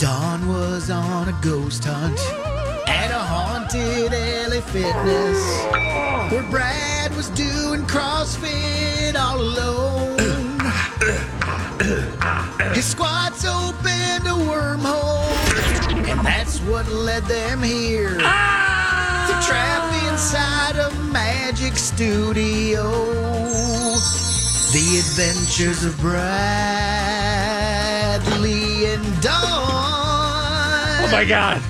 Dawn was on a ghost hunt at a haunted LA Fitness where Brad was doing CrossFit all alone. His squats opened a wormhole, and that's what led them here. To trap inside a magic studio. The adventures of Bradley my God.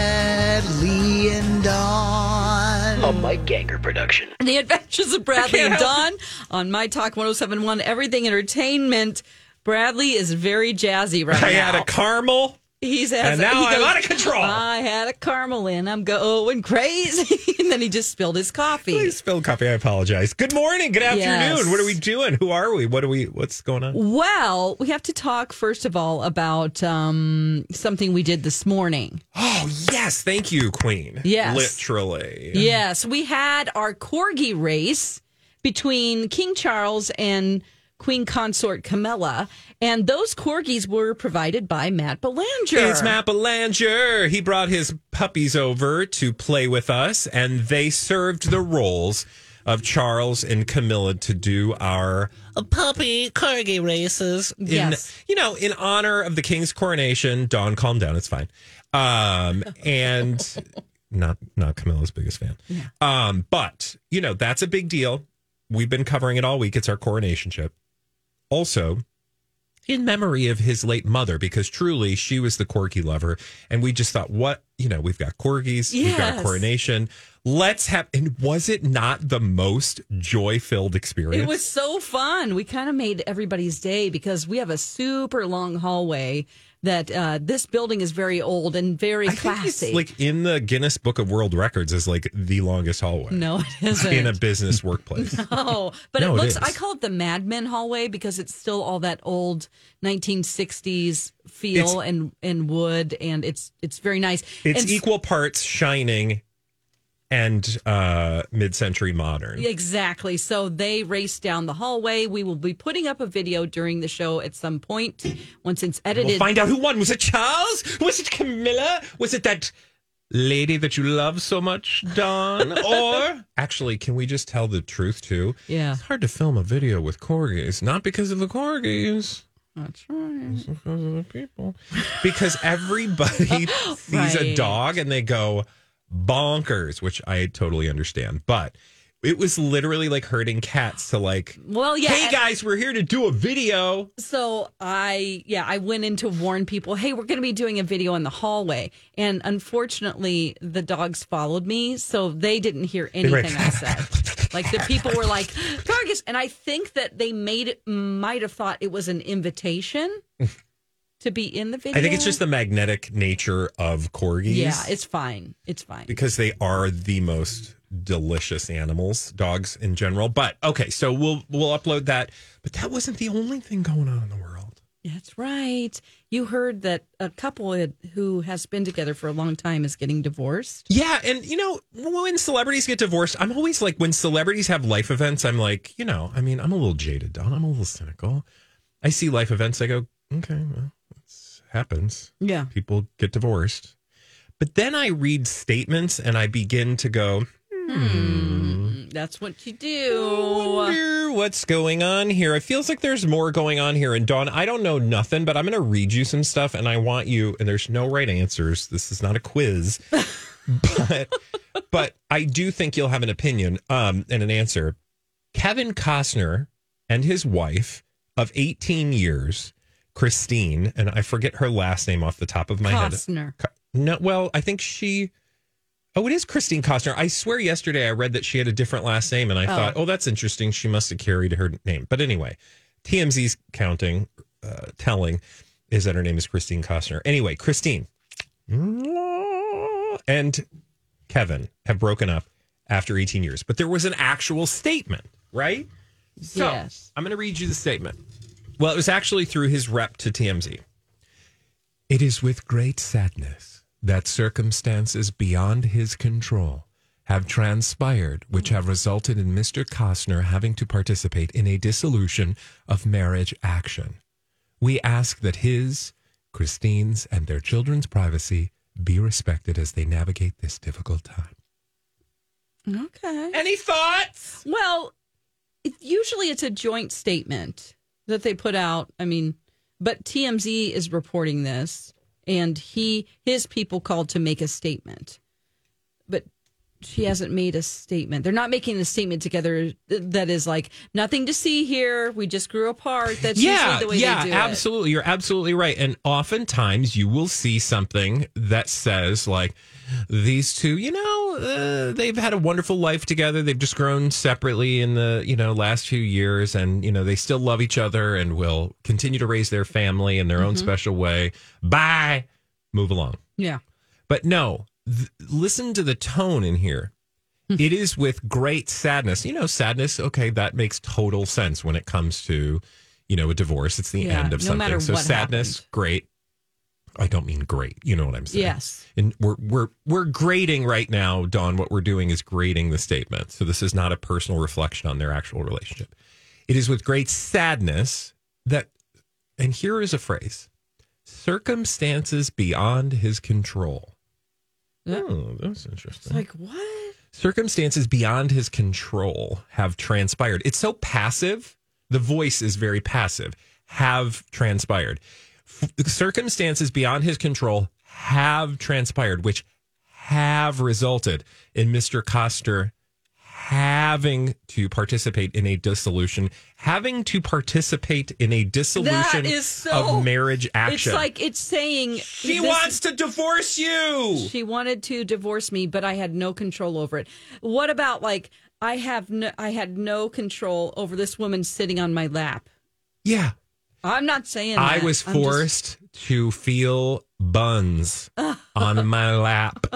Bradley and Dawn. A Mike Ganger production. The Adventures of Bradley and Dawn on My Talk 1071, Everything Entertainment. Bradley is very jazzy right I now. had a caramel. He's and now he I'm out of control. I had a caramel in. I'm going crazy. and then he just spilled his coffee. Please spill coffee. I apologize. Good morning. Good afternoon. Yes. What are we doing? Who are we? What are we? What's going on? Well, we have to talk first of all about um, something we did this morning. Oh yes, thank you, Queen. Yes. literally. Yes, we had our corgi race between King Charles and Queen Consort Camilla, and those corgis were provided by Matt Belanger. It's Matt Belanger. He brought his puppies over to play with us, and they served the roles of Charles and Camilla to do our puppy corgi races. In, Yes. You know, in honor of the king's coronation. Dawn, calm down. It's fine. Um, and not not Camilla's biggest fan. Um, but you know that's a big deal. We've been covering it all week. It's our coronation ship. Also, in memory of his late mother, because truly she was the corgi lover. And we just thought, what, you know, we've got corgis, we've got a coronation. Let's have, and was it not the most joy filled experience? It was so fun. We kind of made everybody's day because we have a super long hallway that uh, this building is very old and very I classy. like in the Guinness Book of World Records is like the longest hallway no, it isn't. in a business workplace. Oh, but No, it it looks. is. I call it the Mad Men hallway because it's still all that old 1960s feel It's- and and wood, and it's it's very nice. It's And- equal parts shining and uh mid-century modern. Exactly. So they race down the hallway. We will be putting up a video during the show at some point once it's edited. We'll find out who won. Was it Charles? Was it Camilla? Was it that lady that you love so much, Dawn? or actually, can we just tell the truth too? Yeah. It's hard to film a video with corgis, not because of the corgis. That's right. it's Because of the people. Because everybody sees a dog and they go bonkers, which I totally understand. But it was literally like herding cats to like, Well, yeah. hey guys, we're here to do a video. So I, yeah, I went in to warn people, hey, we're going to be doing a video in the hallway. And unfortunately, the dogs followed me. So they didn't hear anything I said. Like the people were like, Targus. And I think that they made it, might have thought it was an invitation to be in the video. I think it's just the magnetic nature of corgis. Yeah, it's fine. It's fine. because they are the most delicious animals, dogs in general. But okay, so we'll we'll upload that. But that wasn't the only thing going on in the world. That's right. You heard that a couple who has been together for a long time is getting divorced. Yeah, and you know, when celebrities get divorced, I'm always like when celebrities have life events, I'm like, you know, I mean, I'm a little jaded, Dawn. I'm a little cynical. I see life events, I go, okay, well, happens. Yeah. People get divorced. But then I read statements and I begin to go, That's what you do. wonder what's going on here. It feels like there's more going on here. And Dawn, I don't know nothing, but I'm going to read you some stuff, and I want you. And there's no right answers. This is not a quiz, but but I do think you'll have an opinion um, and an answer. Kevin Costner and his wife of 18 years, Christine, and I forget her last name off the top of my head. Costner. Co- No, well, I think she. Oh, it is Christine Costner. I swear yesterday I read that she had a different last name, and I thought, oh, that's interesting. She must have carried her name. But anyway, TMZ's counting, uh, telling is that her name is Christine Costner. Anyway, Christine and Kevin have broken up after 18 years, but there was an actual statement, right? So Yes. I'm going to read you the statement. Well, it was actually through his rep to TMZ. It is with great sadness that circumstances beyond his control have transpired, which have resulted in Mr. Costner having to participate in a dissolution of marriage action. We ask that his, Christine's, and their children's privacy be respected as they navigate this difficult time. Okay. Any thoughts? Well, it, usually it's a joint statement that they put out. I mean, but TMZ is reporting this, and he his people called to make a statement, but she hasn't made a statement. They're not making a statement together that is like nothing to see here. We just grew apart. That's yeah, usually the way yeah, they do absolutely. You're absolutely right. And oftentimes you will see something that says like these two, you know, uh, they've had a wonderful life together. They've just grown separately in the you know last few years, and you know they still love each other and will continue to raise their family in their own Mm-hmm. special way. Bye. Move along. Yeah. But no, th- listen to the tone in here. Hmm. it is with great sadness. You know, sadness, okay, that makes total sense when it comes to, you know, a divorce. It's the Yeah, end of no something. so sadness, happened. great. I don't mean great. You know what I'm saying? Yes. And we're we're we're grading right now, Dawn. What we're doing is grading the statement. So this is not a personal reflection on their actual relationship. It is with great sadness that, and here is a phrase: circumstances beyond his control. Oh, that's interesting. Like what? Circumstances beyond his control have transpired. It's so passive. The voice is very passive. Have transpired. F- circumstances beyond his control have transpired, which have resulted in Mr. Costner having to participate in a dissolution, having to participate in a dissolution is so- of marriage action. It's like it's saying she this- wants to divorce you. She wanted to divorce me, but I had no control over it. What about like I have no, I had no control over this woman sitting on my lap. yeah. I'm not saying I that. was I'm just- forced to feel buns on my lap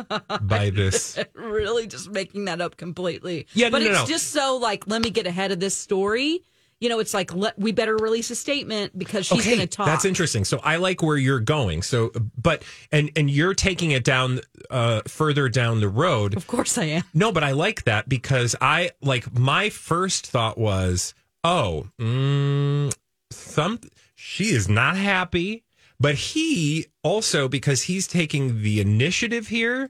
by this. really just making that up completely. Yeah, but no, no, it's no. just so like let me get ahead of this story. You know, it's like let, we better release a statement because she's going to talk. That's interesting. So I like where you're going. So, but and and you're taking it down uh, further down the road. Of course, I am. No, but I like that because I like my first thought was, oh, mm, some she is not happy, but he also because he's taking the initiative here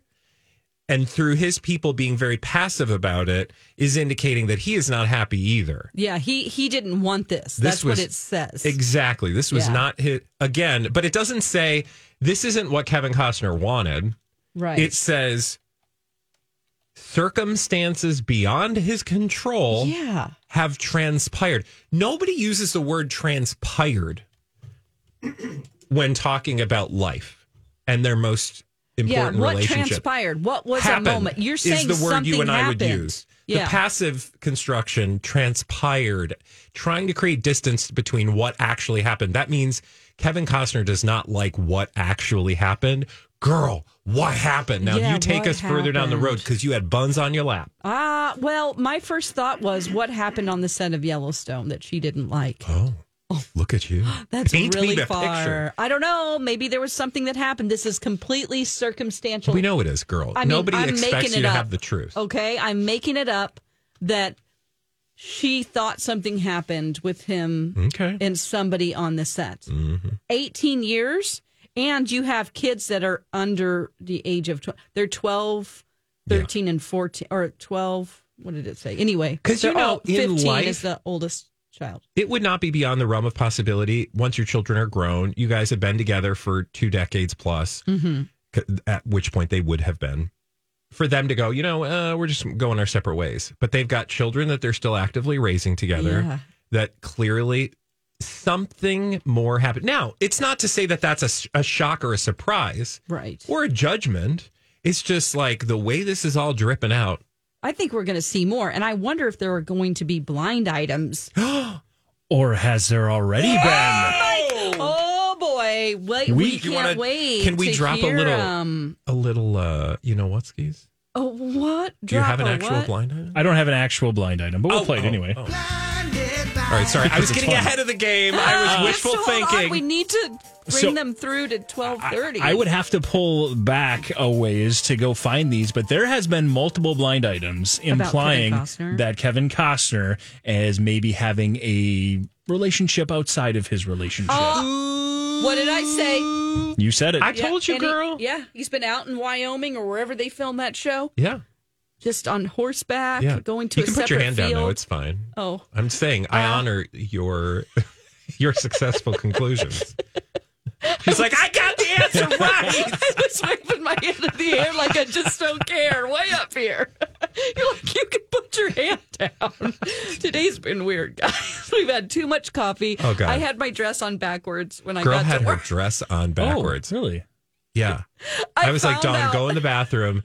and through his people being very passive about it is indicating that he is not happy either. Yeah, he he didn't want this. This That's was- what it says. Exactly. This was Yeah. not his again, but it doesn't say this isn't what Kevin Costner wanted. right. It says circumstances beyond his control yeah. have transpired. Nobody uses the word transpired when talking about life and their most Yeah, important what relationship. transpired? What was Happened a moment? You're saying is the word something you and I would use. Yeah. The passive construction transpired, trying to create distance between what actually happened. That means Kevin Costner does not like what actually happened. Girl, what happened? Now Yeah, you take us further down the road because you had buns on your lap. Ah, well, my first thought was what happened on the set of Yellowstone that she didn't like. Oh, look at you. That's Paint really me the far. picture. I don't know. Maybe there was something that happened. This is completely circumstantial. We know it is, girl. I mean, Nobody I'm expects making you it to up. have the truth. Okay, I'm making it up that she thought something happened with him Okay. and somebody on the set. Mm-hmm. 18 years, and you have kids that are under the age of 12. They're 12, 13, and 14, or 12. What did it say? Anyway, because you know, all- in 15 life- is the oldest child. it would not be beyond the realm of possibility once your children are grown. You guys have been together for two decades plus, Mm-hmm. at which point they would have been. For them to go, you know, uh, we're just going our separate ways. But they've got children that they're still actively raising together. Yeah. that clearly something more happened. Now, it's not to say that that's a shock or a surprise Right. or a judgment. It's just like the way this is all dripping out. I think we're going to see more. And I wonder if there are going to be blind items. Or has there already been? Oh, boy. Wait, we, We- can't wanna- wait. can we to drop a little- Um, A little, uh, you know what, skis? oh, what? Do you have an actual what? blind item? I don't have an actual blind item, but we'll play it oh, anyway. Blinded by All right, sorry. I was getting fun. ahead of the game. I was Ah, wishful so hold on. thinking. We need to bring So- them through to twelve thirty. I would have to pull back a ways to go find these, but there has been multiple blind items implying Kevin that Kevin Costner is maybe having a relationship outside of his relationship. What did I say? you said it. I told you, and he- girl. yeah, he's been out in Wyoming or wherever they filmed that show, yeah. Just on horseback, Yeah. going to you a can separate put your hand field. down. No, it's fine. oh, I'm saying I uh. honor your your successful conclusions. She's like, I got the answer right. I was waving my hand in the air like I just don't care. Way up here. You're like, you can put your hand down. Today's been weird, guys. We've had too much coffee. Oh, God. I had my dress on backwards when I Girl got had to her work. dress on oh, backwards. Oh, really? Yeah. I, was like, found Dawn, out- go in the bathroom.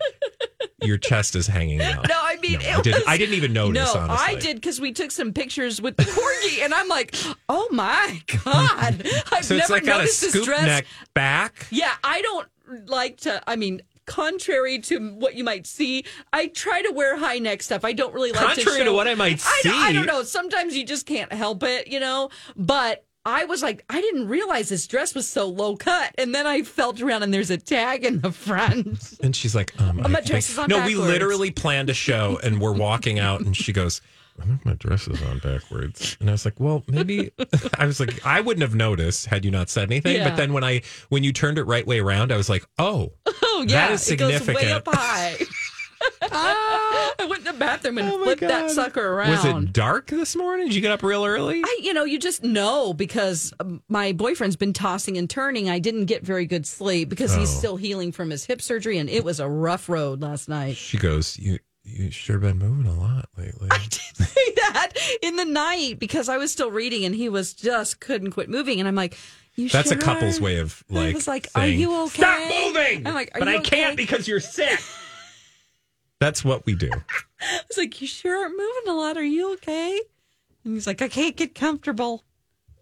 Your chest is hanging out. No, I mean, No, it I didn't. was- I didn't even notice. No, honestly, I did because we took some pictures with the corgi, and I'm like, oh my god, I've So it's never like got a noticed this dress. neck back. Yeah, I don't like to. I mean, contrary to what you might see, I try to wear high neck stuff. I don't really like it. Contrary to to what I might I don't, I don't know. Sometimes you just can't help it, you know. But I was like, I didn't realize this dress was so low cut, and then I felt around, and there's a tag in the front. And she's like, um, my I dress is on No, we literally planned a show and we're walking out and she goes, I think my dress is on backwards. And I was like, well, maybe I was like, I wouldn't have noticed had you not said anything. Yeah. But then when I when you turned it right way around, I was like, oh, Oh yeah, That is it goes way significant. up high. I went in the bathroom and Oh my flipped that sucker around. was it dark this morning? Did you get up real early? I, you know, you just know because um, my boyfriend's been tossing and turning. I didn't get very good sleep because he's Oh. still healing from his hip surgery, and it was a rough road last night. She goes, you you sure been moving a lot lately. I did say that in the night because I was still reading, and he was just couldn't quit moving, and I'm like, "You That's a couple's way of And I was like, saying, "Are you okay?" Stop moving. I'm like, "Are but you I can't because you're sick. That's what we do. I was like, "You sure aren't moving a lot? Are you okay?" And he's like, "I can't get comfortable."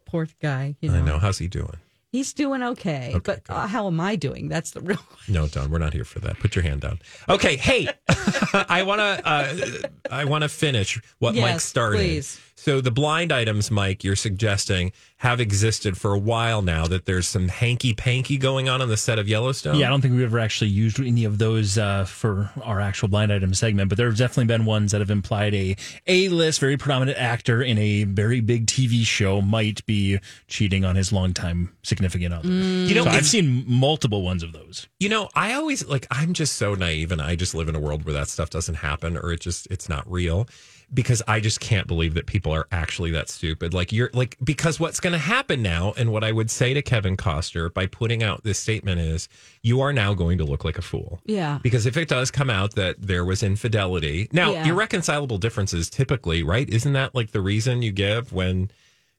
Poor guy, you know. I know. How's he doing? He's doing okay, Okay, but uh, how am I doing? That's the real question. No, Dawn, we're not here for that. Put your hand down. Okay, hey, I want to uh, I want to finish what Mike started. please. So the blind items, Mike, you're suggesting have existed for a while now. That there's some hanky panky going on on the set of Yellowstone. Yeah, I don't think we've ever actually used any of those uh, for our actual blind item segment, but there have definitely been ones that have implied a A-list, very prominent actor in a very big TV show might be cheating on his longtime significant other. You know, so I've seen multiple ones of those. You know, I always like I'm just so naive and I just live in a world where that stuff doesn't happen or it just it's not real because I just can't believe that people are actually that stupid. Like you're like because what's going to happen now and what I would say to Kevin Costner by putting out this statement is you are now going to look like a fool. Yeah. Because if it does come out that there was infidelity. Now, Yeah. irreconcilable differences typically, right? Isn't that like the reason you give when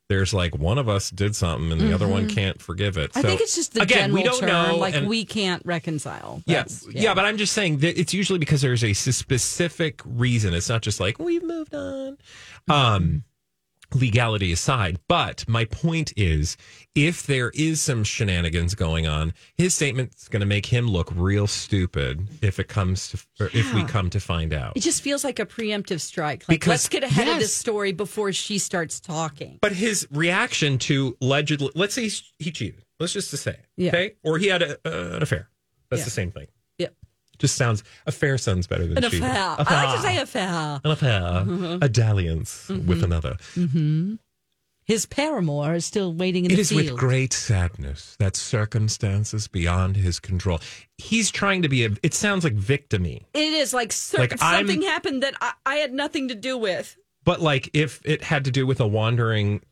there's like one of us did something and the other one can't forgive it. Mm-hmm. I So, think it's just the again, general we don't term, know, like and- we can't reconcile. yeah, That's- yeah, but I'm just saying that it's usually because there's a specific reason. It's not just like we've moved on. Um, legality aside, but my point is, if there is some shenanigans going on, his statement's going to make him look real stupid if it comes to, or if we come to find out. it just feels like a preemptive strike. Like, Because- let's get ahead of yes. this story before she starts talking. But his reaction to allegedly, let's say he cheated. Let's just to say, Yeah. okay, or he had a, uh, an affair. That's Yeah. the same thing. Just sounds a affair sounds better than An cheating. affair. I like to say affair. an affair, Mm-hmm. a dalliance with another. His paramour is still waiting in It the is field. with great sadness that circumstances beyond his control. He's trying to be a. It sounds like victimy, It is like, sir, Like, I'm- something happened that I, I had nothing to do with. But like if it had to do with a wandering,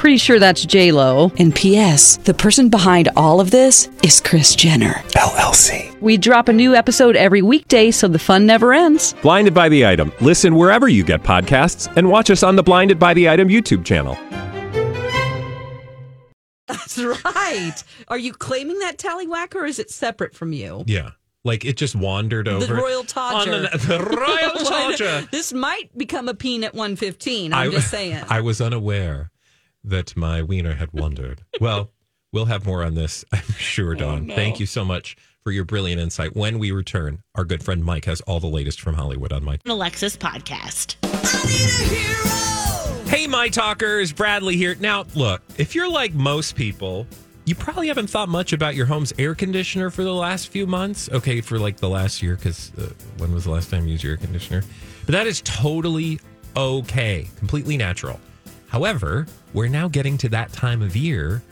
Pretty sure that's J Lo. And P.S. The person behind all of this is Kris Jenner. LLC. We drop a new episode every weekday, so the fun never ends. Blinded by the item. Listen wherever you get podcasts, and watch us on the Blinded by the Item YouTube channel. That's right. Are you claiming that tallywhacker, or is it separate from you? Yeah. Like it just wandered over. The Royal On Todger. the, the Royal Todger. This might become a peanut 115. I'm I- just saying. I was unaware that my wiener had wandered. well, we'll have more on this, I'm sure, Dawn. Thank you so much for your brilliant insight. When we return, our good friend Mike has all the latest from Hollywood on Mike. Alexis podcast. Hey, my talkers, Bradley here. Now, look, if you're like most people, you probably haven't thought much about your home's air conditioner for the last few months. Okay, for like the last year, because uh, when was the last time you used your air conditioner? But that is totally okay, completely natural. However, we're now getting to that time of year,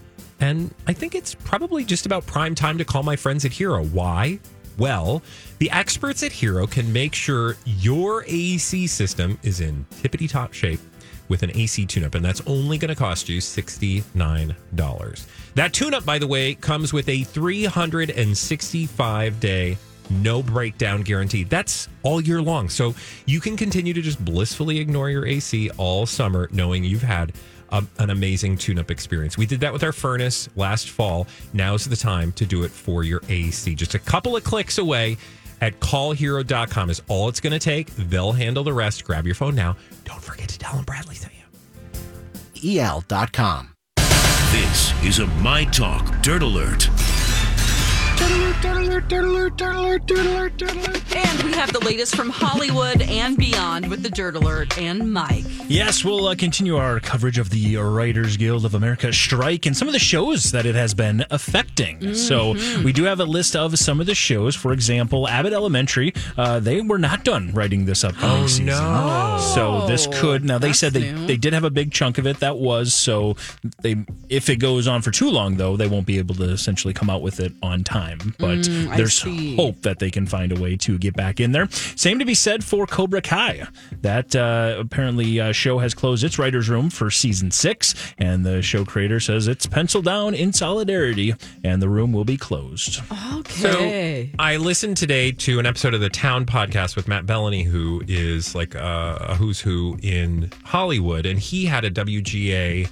and I think it's probably just about prime time to call my friends at Hero. Why? Well, the experts at Hero can make sure your AC system is in tippity top shape with an AC tune up, and that's only going to cost you $69. That tune up, by the way, comes with a 365 day no breakdown guarantee. That's all year long. So you can continue to just blissfully ignore your AC all summer, knowing you've had a, an amazing tune up experience. We did that with our furnace last fall. Now's the time to do it for your AC. Just a couple of clicks away at callhero.com is all it's going to take. They'll handle the rest. Grab your phone now. Don't forget to tell them Bradley sent you. EL.com. This is a My Talk Dirt Alert. And we have the latest from Hollywood and beyond with the Dirt Alert and Mike. Yes, we'll uh, continue our coverage of the Writers Guild of America strike and some of the shows that it has been affecting. So we do have a list of some of the shows. For example, Abbott Elementary, uh, they were not done writing this upcoming season. no. So this could now they that's said they, new. they did have a big chunk of it that was so they if it goes on for too long though they won't be able to essentially come out with it on time. But Mm, I there's see. hope that they can find a way to get back in there. Same to be said for Cobra Kai. That uh, apparently uh, show has closed its writers' room for season six, and the show creator says it's penciled down in solidarity, and the room will be closed. Okay. So I listened today to an episode of the Town podcast with Matt Belloni, who is like a, a who's who in Hollywood, and he had a WGA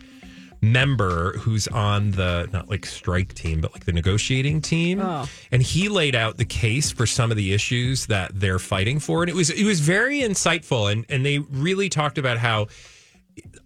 member who's on the not like strike team, but like the negotiating team, oh. and he laid out the case for some of the issues that they're fighting for, and it was it was very insightful, and and they really talked about how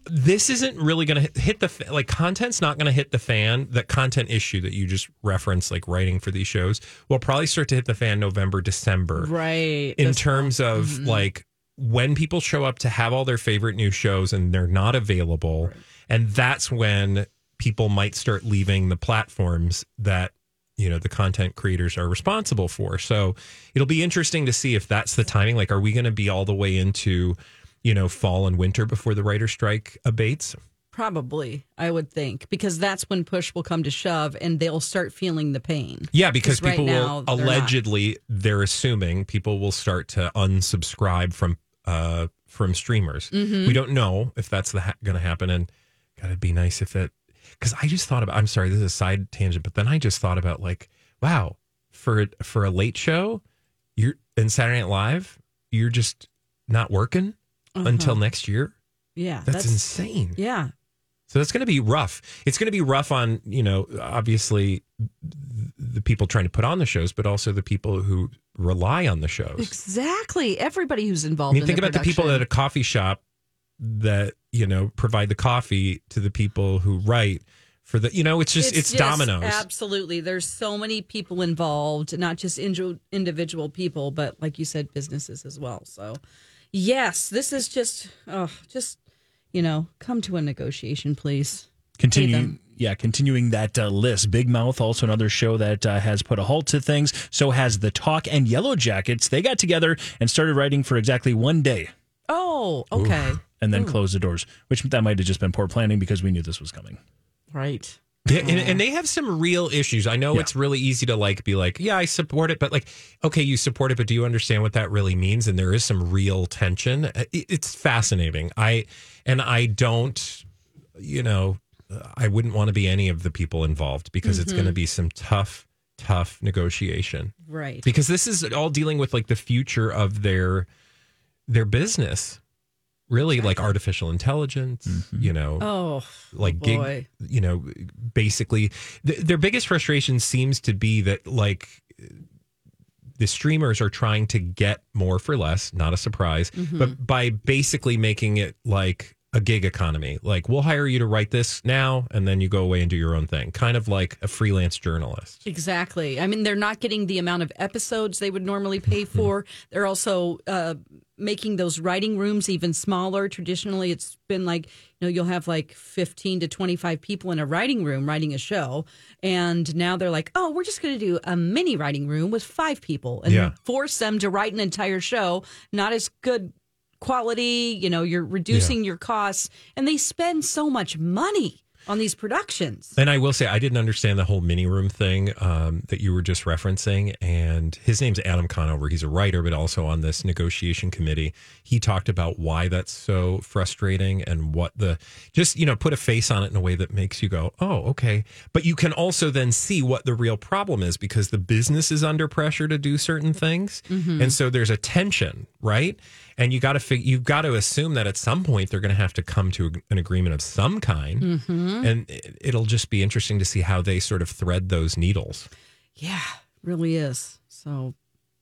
this isn't really going to hit the like content's not going to hit the fan. That content issue that you just referenced like writing for these shows will probably start to hit the fan november december. Right. in That's- terms of mm-hmm. like when people show up to have all their favorite new shows and they're not available and that's when people might start leaving the platforms that you know the content creators are responsible for. So it'll be interesting to see if that's the timing. Like are we going to be all the way into you know fall and winter before the writer strike abates? Probably, I would think, because that's when push will come to shove and they'll start feeling the pain. Yeah, because 'Cause right people now, will they're allegedly they're assuming people will start to unsubscribe from uh from streamers. Mm-hmm. We don't know if that's ha- going to happen, and God, it'd be nice if it. Because I just thought about. I'm sorry, this is a side tangent, but then I just thought about like, wow, for for a late show, you're in Saturday Night Live, you're just not working until next year. Yeah, That's, insane. Yeah, So that's going to be rough. It's going to be rough on, you know, obviously the people trying to put on the shows, but also the people who rely on the shows. Exactly. Everybody who's involved. I mean, in think about the people at a coffee shop that you know provide the coffee to the people who write for the. You know, it's just it's, dominoes. Absolutely. There's so many people involved, not just injo- individual people, but like you said, businesses as well. So, yes, this is just, oh, just, you know, come to a negotiation, please. Pay Continue, yeah, continuing that uh, list. Big Mouth, also another show that uh, has put a halt to things. So has The Talk and Yellow Jackets. They got together and started writing for exactly one day Oh, okay. and then closed the doors, which that might have just been poor planning because we knew this was coming. Right. Yeah, and, and they have some real issues. I know Yeah. it's really easy to like be like, yeah, I support it, but like, okay, you support it, but do you understand what that really means? And there is some real tension. It's fascinating. I and I don't, you know, I wouldn't want to be any of the people involved because it's going to be some tough, tough negotiation. Right. Because this is all dealing with like the future of their their business. Really, like artificial intelligence, you know, Oh, like boy. gig, you know, basically th- their biggest frustration seems to be that like the streamers are trying to get more for less, not a surprise, Mm-hmm. but by basically making it like a gig economy. Like we'll hire you to write this now and then you go away and do your own thing. Kind of like a freelance journalist. Exactly. I mean, they're not getting the amount of episodes they would normally pay Mm-hmm. for. They're also uh, making those writing rooms even smaller. Traditionally, it's been like, you know, you'll have like 15 to 25 people in a writing room writing a show. And now they're like, oh, we're just going to do a mini writing room with five people and Yeah. force them to write an entire show. Not as good quality, you know, you're reducing your costs. And they spend so much money on these productions. And I will say, I didn't understand the whole mini room thing um, that you were just referencing. And his name's Adam Conover. He's a writer, but also on this negotiation committee. He talked about why that's so frustrating and what the just, you know, put a face on it in a way that makes you go, oh, okay. But you can also then see what the real problem is because the business is under pressure to do certain things. And so there's a tension, right? And you got to fig- you've got to assume that at some point they're going to have to come to an agreement of some kind, mm-hmm. and it'll just be interesting to see how they sort of thread those needles. Yeah, really is. So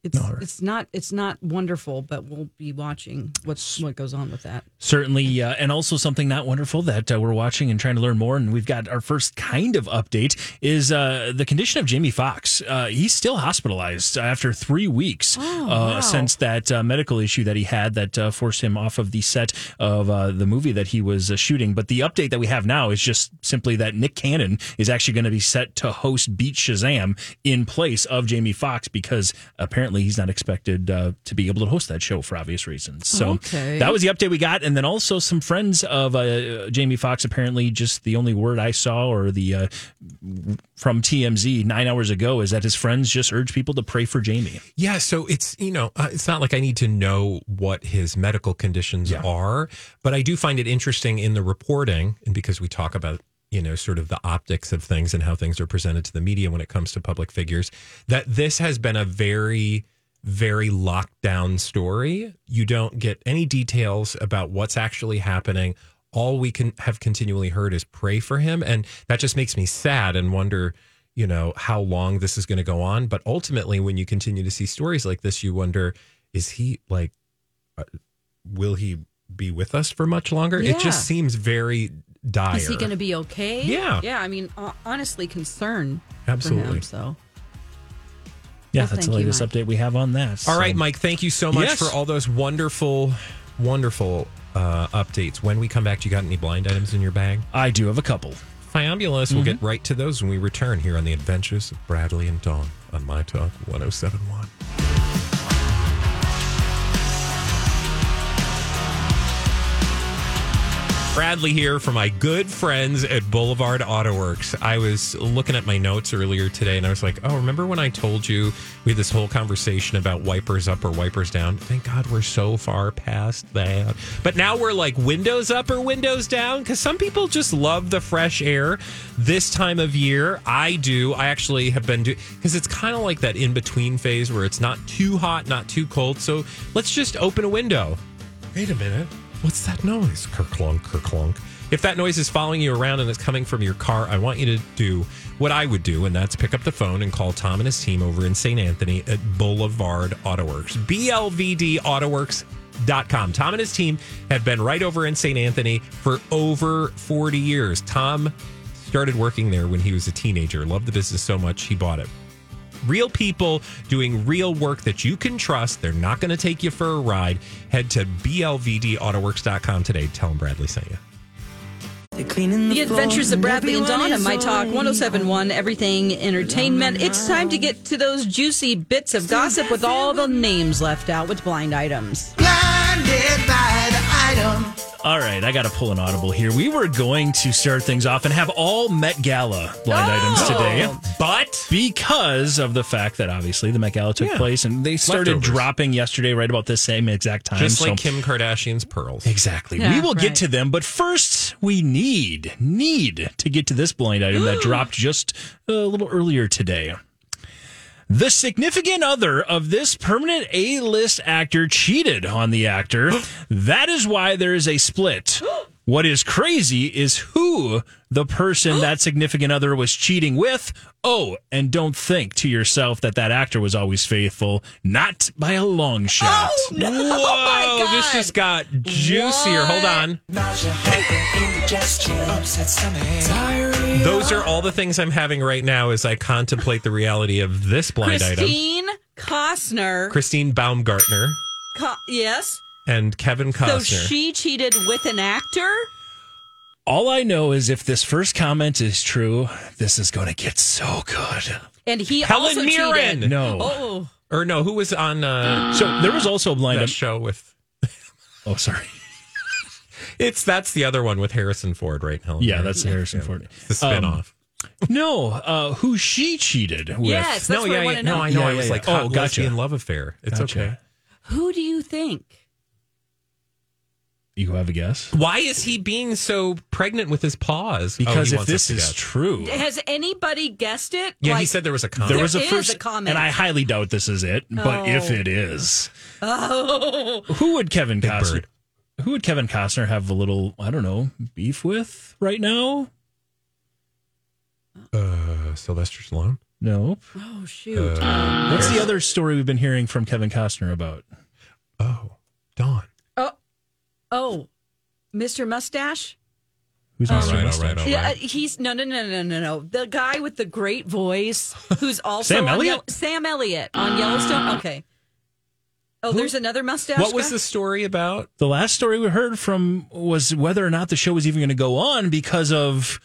it's it's not it's not wonderful, but we'll be watching what's what goes on with that. Certainly, uh, and also something not wonderful that uh, we're watching and trying to learn more. And we've got our first kind of update is uh, the condition of Jamie Foxx. Uh, he's still hospitalized after three weeks uh, since that uh, medical issue that he had that uh, forced him off of the set of uh, the movie that he was uh, shooting. But the update that we have now is just simply that Nick Cannon is actually going to be set to host Beat Shazam in place of Jamie Foxx because apparently he's not expected uh, to be able to host that show for obvious reasons. So Okay. that was the update we got, and then also some friends of uh, Jamie Foxx. Apparently, just the only word I saw or the uh, from TMZ nine hours ago is that his friends just urge people to pray for Jamie. Yeah, so it's you know uh, it's not like I need to know what his medical conditions are, but I do find it interesting in the reporting, and because we talk about you know sort of the optics of things and how things are presented to the media when it comes to public figures, that this has been a very very locked down story. You don't get any details about what's actually happening. All we can have continually heard is pray for him, and that just makes me sad and wonder you know how long this is going to go on but ultimately when you continue to see stories like this you wonder is he like uh, will he be with us for much longer it just seems very dire Is he going to be okay? Yeah. yeah. I mean, honestly, concern Absolutely. For him, so Yeah, Well, that's the thank you, latest update we have on that. all So- right mike thank you so much Yes. for all those wonderful wonderful uh, updates when we come back do you got any blind items in your bag I do have a couple. Fiambulous. We'll get right to those when we return here on the adventures of Bradley and Dawn on My Talk 1071. Bradley here for my good friends at Boulevard Auto Works. I was looking at my notes earlier today and I was like, oh, remember when I told you we had this whole conversation about wipers up or wipers down? Thank God we're so far past that. But now we're like windows up or windows down because some people just love the fresh air this time of year. I do. I actually have been doing because it's kind of like that in between phase where it's not too hot, not too cold. So let's just open a window. Wait a minute. What's that noise? Kerklunk, kerklunk. If that noise is following you around and it's coming from your car, I want you to do what I would do, and that's pick up the phone and call Tom and his team over in St. Anthony at Boulevard AutoWorks. AutoWorks.com. Tom and his team have been right over in St. Anthony for over 40 years. Tom started working there when he was a teenager, loved the business so much he bought it. Real people doing real work that you can trust. They're not going to take you for a ride. Head to BLVDAutoWorks.com today. Tell them Bradley sent you. The Adventures of Bradley and Dawn on My Talk 1071 Everything Entertainment. It's time to get to those juicy bits of gossip with all the names left out with blind items. Blinded by the item. All right, I got to pull an audible here. We were going to start things off and have all Met Gala blind items oh. today, but oh. because of the fact that obviously the Met Gala took Yeah. place and they started Leftovers. dropping yesterday right about this same exact time. Just so- like Kim Kardashian's pearls. Exactly. Yeah, we will right. get to them, but first we need need to get to this blind item that dropped just a little earlier today. The significant other of this permanent A-list actor cheated on the actor. that is why there is a split. What is crazy is who the person that significant other was cheating with. Oh, and don't think to yourself that that actor was always faithful, not by a long shot. Whoa, this just got juicier. Hold on. Those are all the things I'm having right now as I contemplate the reality of this blind item. Christine Costner. Christine Baumgartner Co- yes. and Kevin Costner. So she cheated with an actor? All I know is if this first comment is true, this is going to get so good. And he Helen also Mirren. cheated. No. Oh. or no, who was on uh, So there was also a blind. that show with? oh, sorry. It's that's the other one with Harrison Ford, right? Helen Yeah, Mirren. that's Harrison Ford. the spinoff. No, uh, who she cheated with. Yes, that's no, what yeah, I want yeah, to no, know. I know. Yeah, I was yeah. like, Oh, hot gotcha. lesbian love affair. It's Gotcha. okay. Who do you think? You have a guess? Why is he being so pregnant with his paws? Oh, Because he if this is guess. true, Has anybody guessed it? yeah, he said there was a comment. there was a first a comment. and I highly doubt this is it. But if Oh. it is, Oh. who would Kevin Big Costner? Bird. Who would Kevin Costner have a little, I don't know, beef with right now? uh, Sylvester Stallone. Nope. Oh, shoot. Uh, What's the other story we've been hearing from Kevin Costner about? Oh, Don. oh, oh, Mr. Mustache? Who's All Mr. right, all Mustache? right, all Yeah, uh, he's no, no, no, no, no, no. The guy with the great voice, who's also Sam Elliott? Yell- Sam Elliott on Yellowstone. Okay. Oh, there's another mustache. What was the story about? The last story we heard from was whether or not the show was even going to go on because of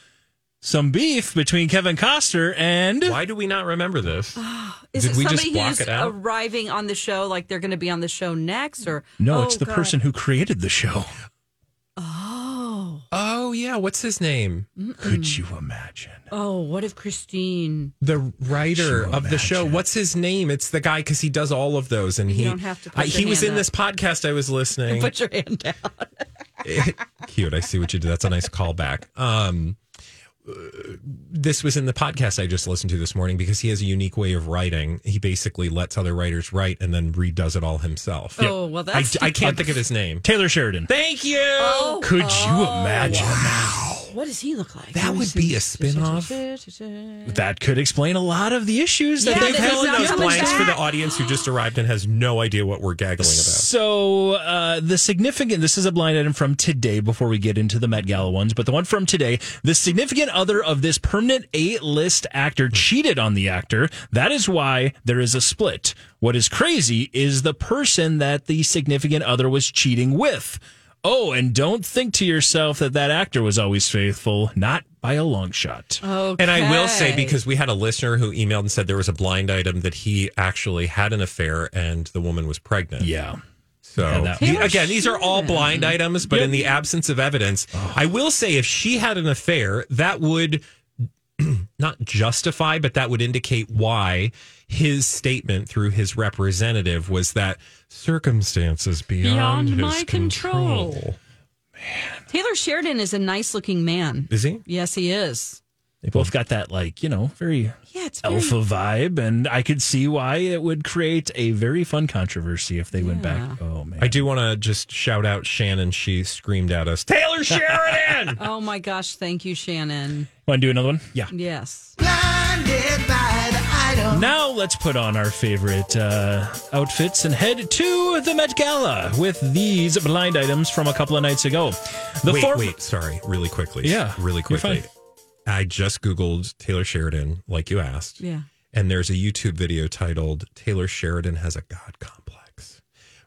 some beef between Kevin Costner and Why do we not remember this? Is Did it we somebody just block who's it out? arriving on the show, like they're going to be on the show next, or no, Oh, it's the God. person who created the show. Oh, Oh yeah, what's his name? Could you imagine? oh, what if Christine? The writer you of the show. What's his name? It's the guy because he does all of those, and he don't have to I- he was in up. this podcast I was listening. Put your hand down. Cute. I see what you did. That's a nice callback. Um, this was in the podcast I just listened to this morning because he has a unique way of writing. He basically lets other writers write and then redoes it all himself. Oh, well, that's I can't think of his name. Taylor Sheridan. Thank you. Oh, Could you oh, imagine? What does he look like? That would be a spin-off. That could explain a lot of the issues that Yeah, they've that had. he's Fill in not those coming blanks for the back. audience who just arrived and has no idea what we're gaggling about. So uh, the significant this is a blind item from today before we get into the Met Gala ones, but the one from today, the significant other of this permanent A-list actor cheated on the actor. That is why there is a split. What is crazy is the person that the significant other was cheating with. Oh, and don't think to yourself that that actor was always faithful, not by a long shot. Okay. And I will say, because we had a listener who emailed and said there was a blind item that he actually had an affair and the woman was pregnant. Yeah. So Yeah, that- again, these are all blind items, but in the absence of evidence, I will say if she had an affair, that would not justify, but that would indicate why his statement through his representative was that circumstances beyond, Beyond his my control. control. Taylor Sheridan is a nice looking man. Is he? Yes, he is. They both got that like you know very Yeah, it's very, alpha vibe, and I could see why it would create a very fun controversy if they went back. Oh man, I do want to just shout out Shannon. She screamed at us, Taylor Sheridan. Oh my gosh, thank you, Shannon. Want to do another one? yeah. Yes. Blinded by the item. Now let's put on our favorite uh, outfits and head to the Met Gala with these blind items from a couple of nights ago. The wait, form- wait, sorry, really quickly. Yeah, really quickly. I just Googled Taylor Sheridan, like you asked. Yeah. And there's a YouTube video titled Taylor Sheridan has a God complex.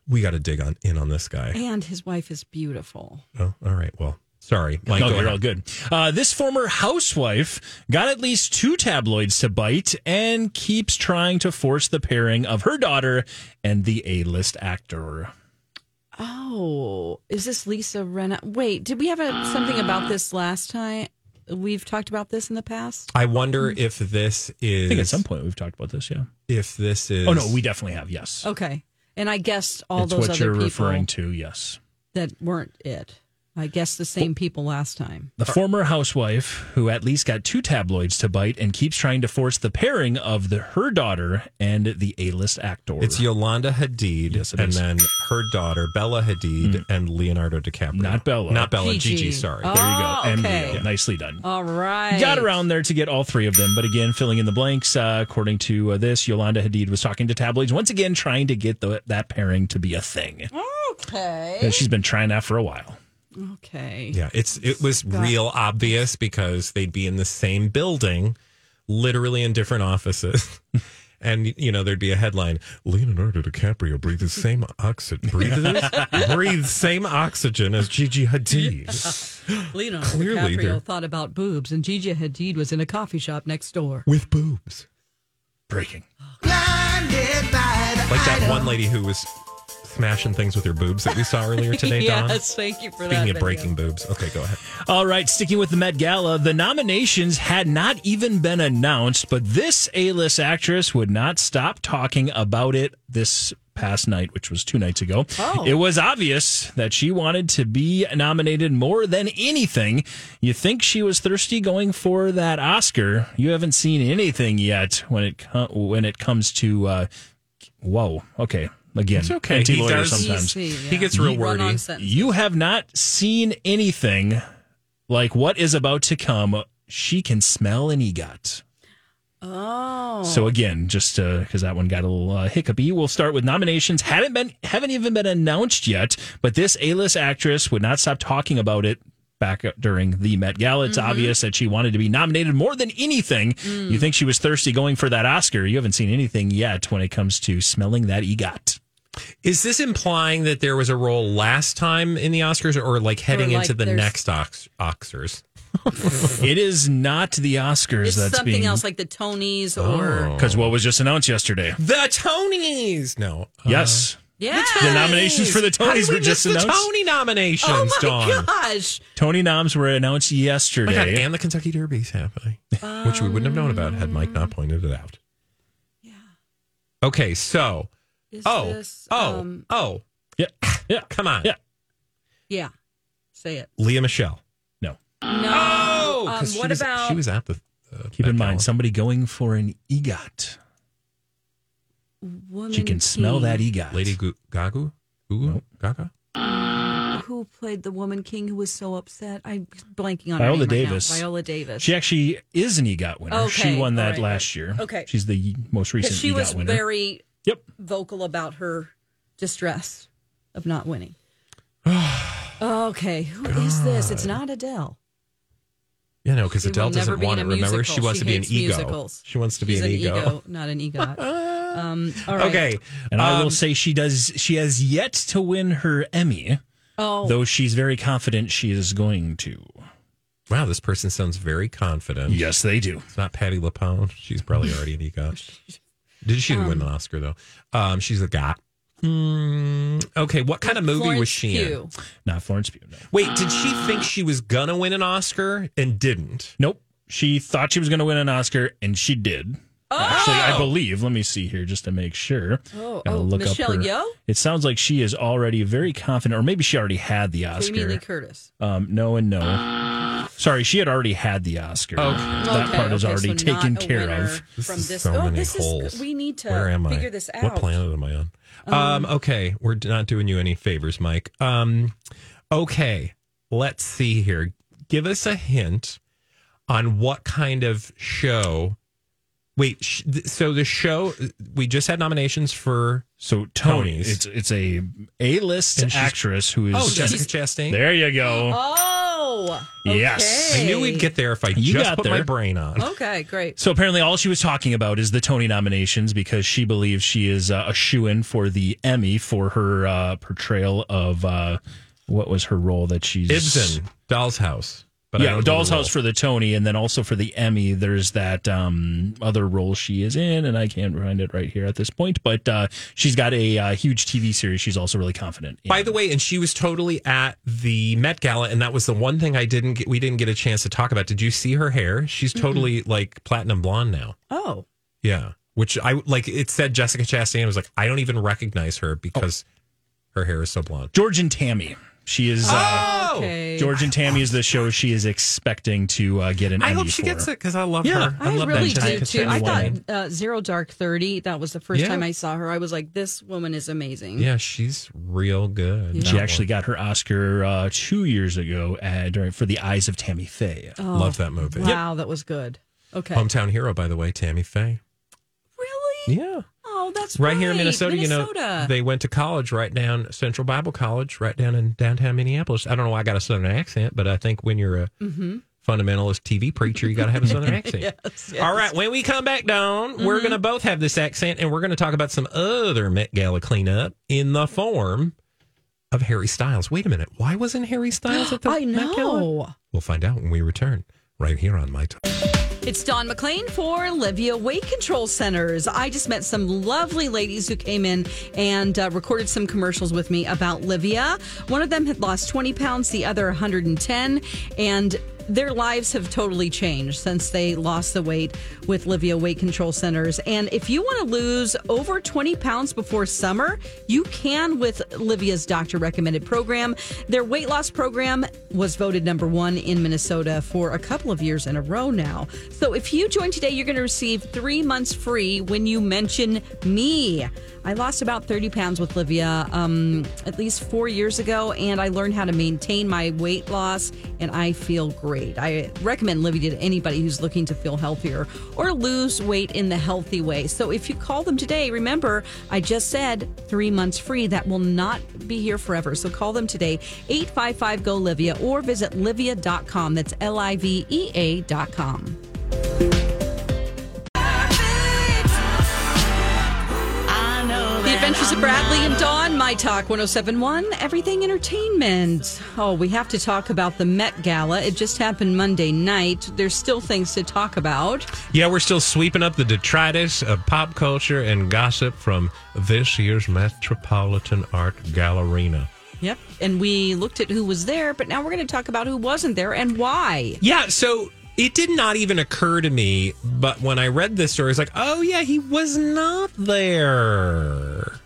We got to dig on in on this guy. And his wife is beautiful. Oh, all right. Well, sorry. Mike, no, go you're ahead. all good. Uh, this former housewife got at least two tabloids to bite and keeps trying to force the pairing of her daughter and the A-list actor. Oh, is this Lisa Rinna? Wait, did we have a, something about this last time? We've talked about this in the past. I wonder if this is I think at some point we've talked about this. Yeah. if this is Oh no, we definitely have. Yes. Okay. And I guessed all it's those what other you're people referring to. Yes. that weren't it. I guess the same people last time. The former housewife, who at least got two tabloids to bite and keeps trying to force the pairing of the, her daughter and the A-list actor. It's Yolanda Hadid Yes, it and is. then her daughter Bella Hadid and Leonardo DiCaprio. Not Bella. Not Bella. Gigi. Gigi. Sorry. Oh. There you go. And okay. Leo. Nicely done. All right. Got around there to get all three of them, but again, filling in the blanks. Uh, according to uh, this, Yolanda Hadid was talking to tabloids once again, trying to get the, that pairing to be a thing. Okay. She's been trying that for a while. Okay. Yeah, it's it was real obvious because they'd be in the same building, literally in different offices. And you know there'd be a headline: Leonardo DiCaprio breathes same oxygen, breathes, breathes same oxygen as Gigi Hadid Leonardo Clearly DiCaprio they're- thought about boobs, and Gigi Hadid was in a coffee shop next door. with boobs. Breaking. Oh, the Like that one lady who was smashing things with her boobs that we saw earlier today, Don? yes, thank you for that. Speaking of video. breaking boobs, okay, go ahead. All right, sticking with the Met Gala, the nominations had not even been announced, but this A-list actress would not stop talking about it this past night, which was two nights ago. Oh. It was obvious that she wanted to be nominated more than anything. You think she was thirsty going for that Oscar? You haven't seen anything yet when it com- when it comes to. Uh, whoa, okay, again, It's okay. anti He lawyer does- sometimes. Easy, He yeah. gets real Run wordy. You have not seen anything like what is about to come. She can smell an EGOT. Oh. So again, just uh, because that one got a little uh, hiccupy, we'll start with nominations. haven't been haven't even been announced yet, but this A-list actress would not stop talking about it. Back during the Met Gala, it's obvious that she wanted to be nominated more than anything. You think she was thirsty going for that Oscar? You haven't seen anything yet when it comes to smelling that EGOT. Is this implying that there was a role last time in the Oscars, or like heading like into the there's- next Ox- Oscars? it is not the Oscars it's that's something being else like the Tonys or because what was just announced yesterday. The Tonys. No. Uh, Yes. yeah. The nominations for the How did Tonys we were just miss the announced. Tony nominations, Oh my Dawn? gosh. Tony noms were announced Oh God, yesterday. and the Kentucky Derby's happening, which we wouldn't have known about had Mike not pointed it out. Yeah. Okay, so Is oh this, oh um, oh, yeah, yeah. come on, Yeah. yeah. Say it. Lea Michele. No. No. Oh, um, 'cause she what was, about she was at the. Uh, Keep in Gala. mind, somebody going for an EGOT. Woman She can smell King? that EGOT. Lady Gu- Gaga? Gugu? Gaga? Who played the woman king who was so upset? I'm blanking on Viola her name right Davis. now. Viola Davis. She actually is an EGOT winner. Okay, She won that right, last right. year. Okay. She's the most recent she EGOT was winner. very Yep. vocal about her distress of not winning. okay, who is this? It's not Adele. Yeah, no, because Adele doesn't want it. Remember, she wants She to be an ego. musicals. She wants to be She's an, an ego. ego, not an EGOT. um, all right. Okay, And I will um, say she does. She has yet to win her Emmy, Oh, though she's very confident she is going to. Wow, this person sounds very confident. Yes, they do. It's not Patti LuPone. She's probably already an EGOT. Did she win an Oscar though? Um, she's a GOT. Hmm, okay, what kind of movie was Florence she in? Not Florence Pugh. No. Wait, did she think she was gonna win an Oscar and didn't? Nope. She thought she was going to win an Oscar, and she did. Actually, I believe. Let me see here just to make sure. Oh, Gotta oh, look up Michelle her- Yeoh? It sounds like she is already very confident, or maybe she already had the Oscar. Jamie Lee Curtis. Um, no and no. Sorry, she had already had the Oscar. That Okay, part is okay, already so taken care of. This From is this, so oh, many this holes. is. We need to Where am figure I? this out. What planet am I on? Um, okay, we're not doing you any favors, Mike. Um, okay, let's see here. Give us a hint on what kind of show. Wait, sh- so the show we just had nominations for. So Tony, Tonys. it's it's a A list actress who is Oh, Jessica Chastain. There you go. Oh, Yes. okay. I knew we'd get there if I You just got put my there. brain on. Okay, great. So apparently, all she was talking about is the Tony nominations because she believes she is uh, a shoe in for the Emmy for her uh, portrayal of uh, what was her role that she's Ibsen, Doll's House. But I yeah, don't Doll's. House for the Tony, and then also for the Emmy. There's that um, other role she is in, and I can't find it right here at this point. But uh, she's got a uh, huge TV series. She's also really confident. in. By the way, and she was totally at the Met Gala, and that was the one thing I didn't get. We didn't get a chance to talk about. Did you see her hair? She's totally like platinum blonde now. Oh, Yeah, which I like. It said Jessica Chastain. I was like, I don't even recognize her because her hair is so blonde. George and Tammy. She is. Uh, okay. George and Tammy is the show she is expecting to uh, get an I Emmy hope she for. gets it because I love Yeah. her. I, love really do too. I Chastain. thought uh, Zero Dark Thirty. That was the first Yeah. time I saw her. I was like, this woman is amazing. Yeah, she's real good. She actually got her Oscar uh, two years ago uh, during, for The Eyes of Tammy Faye. love that movie. Wow, that was good. Okay. Hometown hero, by the way, Tammy Faye. really? Yeah. Oh, that's right here in right. Minnesota, you know, they went to college right down Central Bible College, right down in downtown Minneapolis. I don't know why I got a Southern accent, but I think when you're a mm-hmm. fundamentalist TV preacher, you got to have a Southern accent. Yes, yes. All right, when we come back down, we're mm-hmm. going to both have this accent, and we're going to talk about some other Met Gala cleanup in the form of Harry Styles. Wait a minute, why wasn't Harry Styles at the I Met Gala? We'll find out when we return right here on My Talk. It's Don McLean for Livea Weight Control Centers. I just met some lovely ladies who came in and uh, recorded some commercials with me about Livea. One of them had lost 20 pounds, the other 110, and their lives have totally changed since they lost the weight with Livea Weight Control Centers. And if you want to lose over 20 pounds before summer, you can with Livea's doctor recommended program. Their weight loss program was voted number one in Minnesota for a couple of years in a row now. So if you join today, you're going to receive three months free when you mention me. I lost about 30 pounds with Livea um, at least four years ago, and I learned how to maintain my weight loss, and I feel great. I recommend Livea to anybody who's looking to feel healthier or lose weight in the healthy way. So if you call them today, remember, I just said three months free. That will not be here forever. So call them today, 855 GO Livea, or visit livea.com. That's L I V E A.com. The Adventures of Bradley and Dawn, My Talk 1071, Everything Entertainment. Oh, we have to talk about the Met Gala. It just happened Monday night. There's still things to talk about. Yeah, we're still sweeping up the detritus of pop culture and gossip from this year's Metropolitan Art Galleria. Yep. And we looked at who was there, but now we're going to talk about who wasn't there and why. Yeah, so it did not even occur to me, but when I read this story, it's like, oh yeah, he was not there.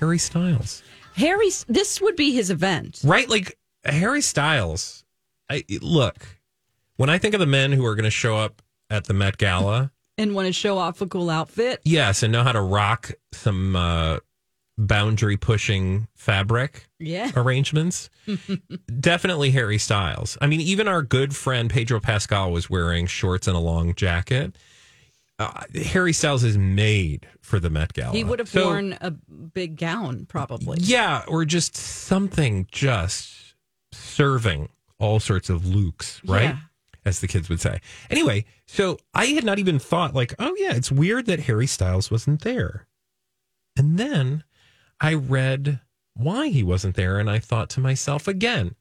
Harry Styles, Harry, this would be his event. right? Like Harry Styles. I look when I think of the men who are going to show up at the Met Gala. And want to show off a cool outfit. Yes, and know how to rock some uh, boundary pushing fabric Yeah. arrangements. Definitely Harry Styles. I mean, even our good friend Pedro Pascal was wearing shorts and a long jacket. Uh, Harry Styles is made for the Met Gala. He would have So, worn a big gown, probably. Yeah, or just something just serving all sorts of looks, right? Yeah. As the kids would say. Anyway, so I had not even thought, like, oh, yeah, it's weird that Harry Styles wasn't there. And then I read why he wasn't there, and I thought to myself again,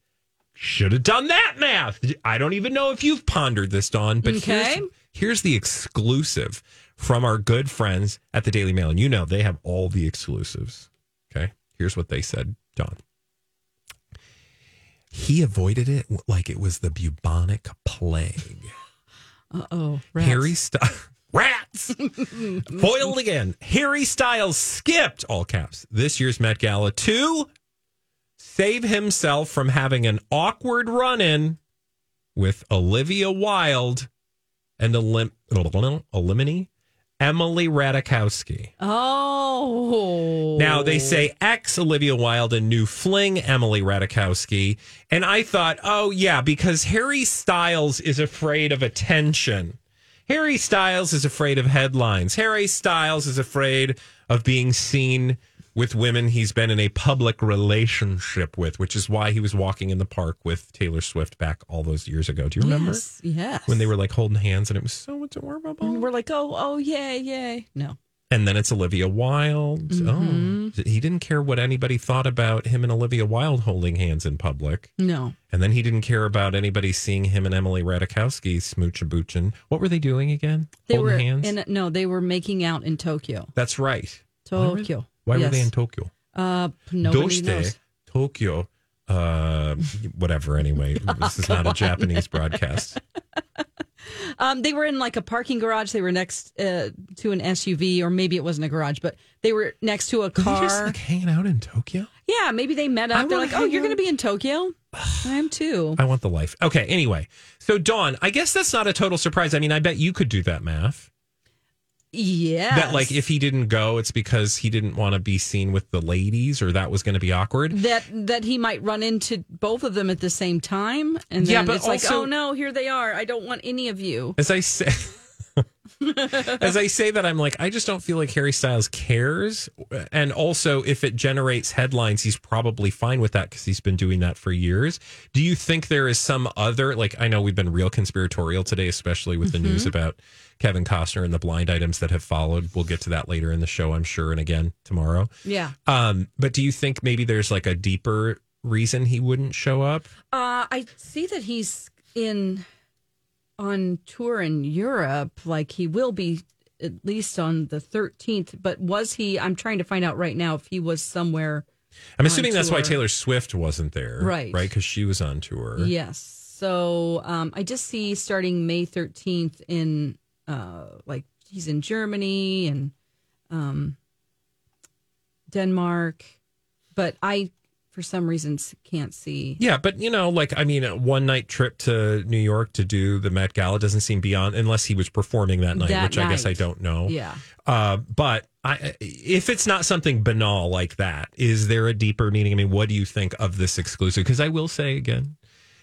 should have done that math. I don't even know if you've pondered this, Dawn, but Okay. here's, here's the exclusive from our good friends at the Daily Mail. And you know, they have all the exclusives. Okay. Here's what they said, Dawn. He avoided it like it was the bubonic plague. Uh oh. Harry Styles. Rats! Foiled again. Harry Styles skipped, all caps, this year's Met Gala to save himself from having an awkward run in with Olivia Wilde and elim- Elimini Emily Ratajkowski. Oh. Now they say ex Olivia Wilde and new fling Emily Ratajkowski. And I thought, oh, yeah, because Harry Styles is afraid of attention. Harry Styles is afraid of headlines. Harry Styles is afraid of being seen with women he's been in a public relationship with, which is why he was walking in the park with Taylor Swift back all those years ago. Do you remember? Yes. yes. When they were like holding hands and it was so adorable. And we're like, oh, oh, yay, yay. No. And then it's Olivia Wilde. Mm-hmm. Oh, he didn't care what anybody thought about him and Olivia Wilde holding hands in public. No. And then he didn't care about anybody seeing him and Emily Ratajkowski smooch a boochin. What were they doing again? They holding were hands? in no, they were making out in Tokyo. That's right. Tokyo. Why were they in Tokyo? Uh, nobody Doshite, knows. Tokyo. Uh, whatever. Anyway, this is not a Japanese broadcast. Um, they were in like a parking garage. They were next uh, to an SUV, or maybe it wasn't a garage, but they were next to a Were car. just like hanging out in Tokyo? yeah, maybe they met I up. They're like, "Oh, you're going to be in Tokyo? I am too." I want the life. Okay. Anyway, so Dawn, I guess that's not a total surprise. I mean, I bet you could do that math. Yeah. That like if he didn't go, it's because he didn't want to be seen with the ladies, or that was going to be awkward. that that he might run into both of them at the same time, and then Yeah, but it's like, "Oh no, here they are. I don't want any of you." As I say, as I say that, I'm like, I just don't feel like Harry Styles cares. And also, if it generates headlines, he's probably fine with that because he's been doing that for years. Do you think there is some other, like, I know we've been real conspiratorial today, especially with the news about Kevin Costner and the blind items that have followed. We'll get to that later in the show, I'm sure, and again tomorrow. Yeah. Um, but do you think maybe there's like a deeper reason he wouldn't show up? Uh, I see that he's in on tour in Europe. Like he will be at least on the 13th. But was he? I'm trying to find out right now if he was somewhere. I'm assuming that's why. Taylor Swift wasn't there, Right. Right, because she was on tour. Yes. So um, I just see starting May 13th in uh, like he's in Germany and um, Denmark, but I for some reasons can't see. Yeah, but you know, like I mean, a one night trip to New York to do the Met Gala doesn't seem beyond unless he was performing that night, That which I guess I don't know. Yeah. Uh, but I, if it's not something banal like that, is there a deeper meaning? I mean, what do you think of this exclusive? Because I will say again,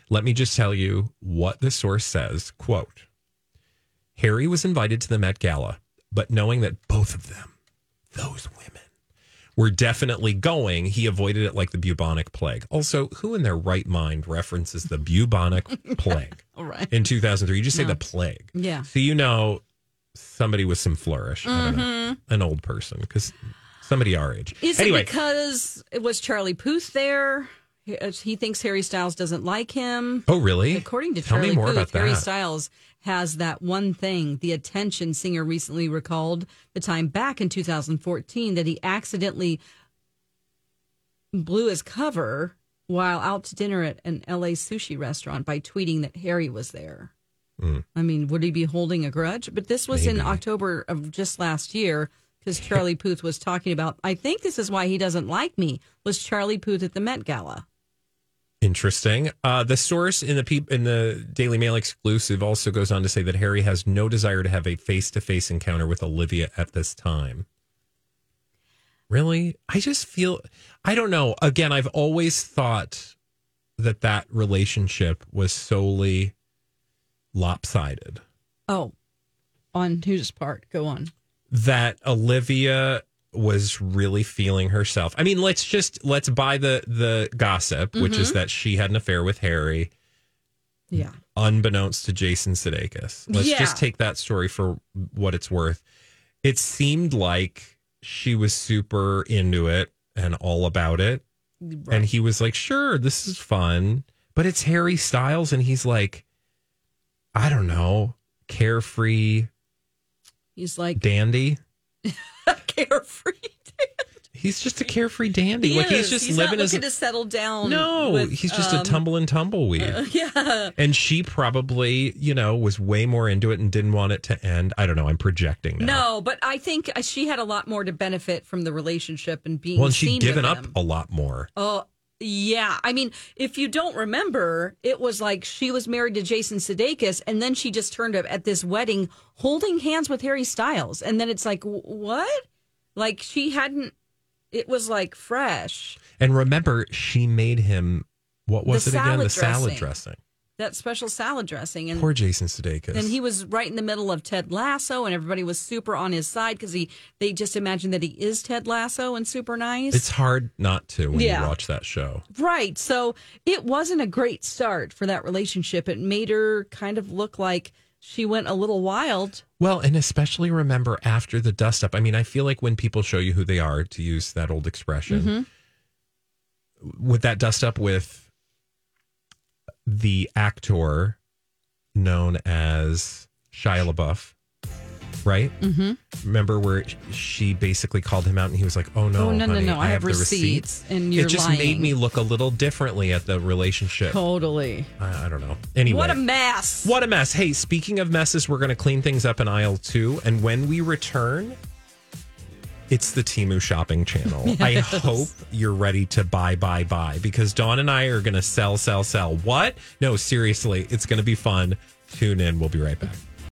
let me just tell you what the source says. Quote: Harry was invited to the Met Gala, but knowing that both of them, those women, were definitely going, he avoided it like the bubonic plague. Also, who in their right mind references the bubonic plague right. in 2003? You just say the plague. Yeah. So you know somebody with some flourish. Don't know. An old person because somebody our age. Is anyway, it because it was Charlie Puth there? He, uh, thinks Harry Styles doesn't like him. oh really? According to Tell Charlie me more Puth, about Harry. Styles has that one thing. The attention singer recently recalled the time back in 2014 that he accidentally blew his cover while out to dinner at an LA sushi restaurant by tweeting that Harry was there. I mean, would he be holding a grudge? But this was in Hmm. October of just last year because Charlie Puth was talking about. I think this is why he doesn't like me. Was Charlie Puth at the Met Gala? Interesting. Uh, the source in the peop- in the Daily Mail exclusive also goes on to say that Harry has no desire to have a face to face encounter with Olivia at this time. Really? I just feel I don't know. Again, I've always thought that that relationship was solely lopsided. Oh, on whose part? Go on. that Olivia was really feeling herself. I mean, let's just let's buy the the gossip, which is mm-hmm. that she had an affair with Harry, Yeah. unbeknownst to Jason Sudeikis. Let's Yeah. just take that story for what it's worth. It seemed like she was super into it and all about it, and he was like, "Sure, this is fun," but it's Harry Styles, and he's like, I don't know, carefree He's like dandy. carefree. He's just a carefree dandy. He like he's is. just he's living not as looking to settle down. no. with, he's just um, a tumble and tumbleweed. Yeah. and she probably, you know, was way more into it and didn't want it to end. I don't know. I'm projecting now. No, but I think uh, she had a lot more to benefit from the relationship and being Well, and she'd given up him. a lot more. Oh, Yeah, I mean, if you don't remember, it was like she was married to Jason Sudeikis, and then she just turned up at this wedding holding hands with Harry Styles, and then it's like, what? Like she hadn't. It was like fresh. And remember, she made him what was The it again? The salad dressing. dressing. That special salad dressing, and Poor Jason Sudeikis. and he was right in the middle of Ted Lasso, and everybody was super on his side because he they just imagined that he is Ted Lasso and super nice. it's hard not to when Yeah. you watch that show. Right. So it wasn't a great start for that relationship. It made her kind of look like she went a little wild. Well, and especially remember after the dust up. I mean, I feel like when people show you who they are, to use that old expression, Mm-hmm. with that dust up with the actor known as Shia LaBeouf, right? Mm-hmm. Remember where she basically called him out and he was like, oh no, Oh, no, no, honey, no, I have the receipts, and you're It just made me look a little differently at the relationship. Totally. I, I don't know. Anyway. What a mess. What a mess. Hey, speaking of messes, we're going to clean things up in aisle two. And when we return, it's the Temu shopping channel. I hope you're ready to buy, buy, buy because Dawn and I are going to sell, sell, sell. What? No, seriously, it's going to be fun. Tune in. We'll be right back.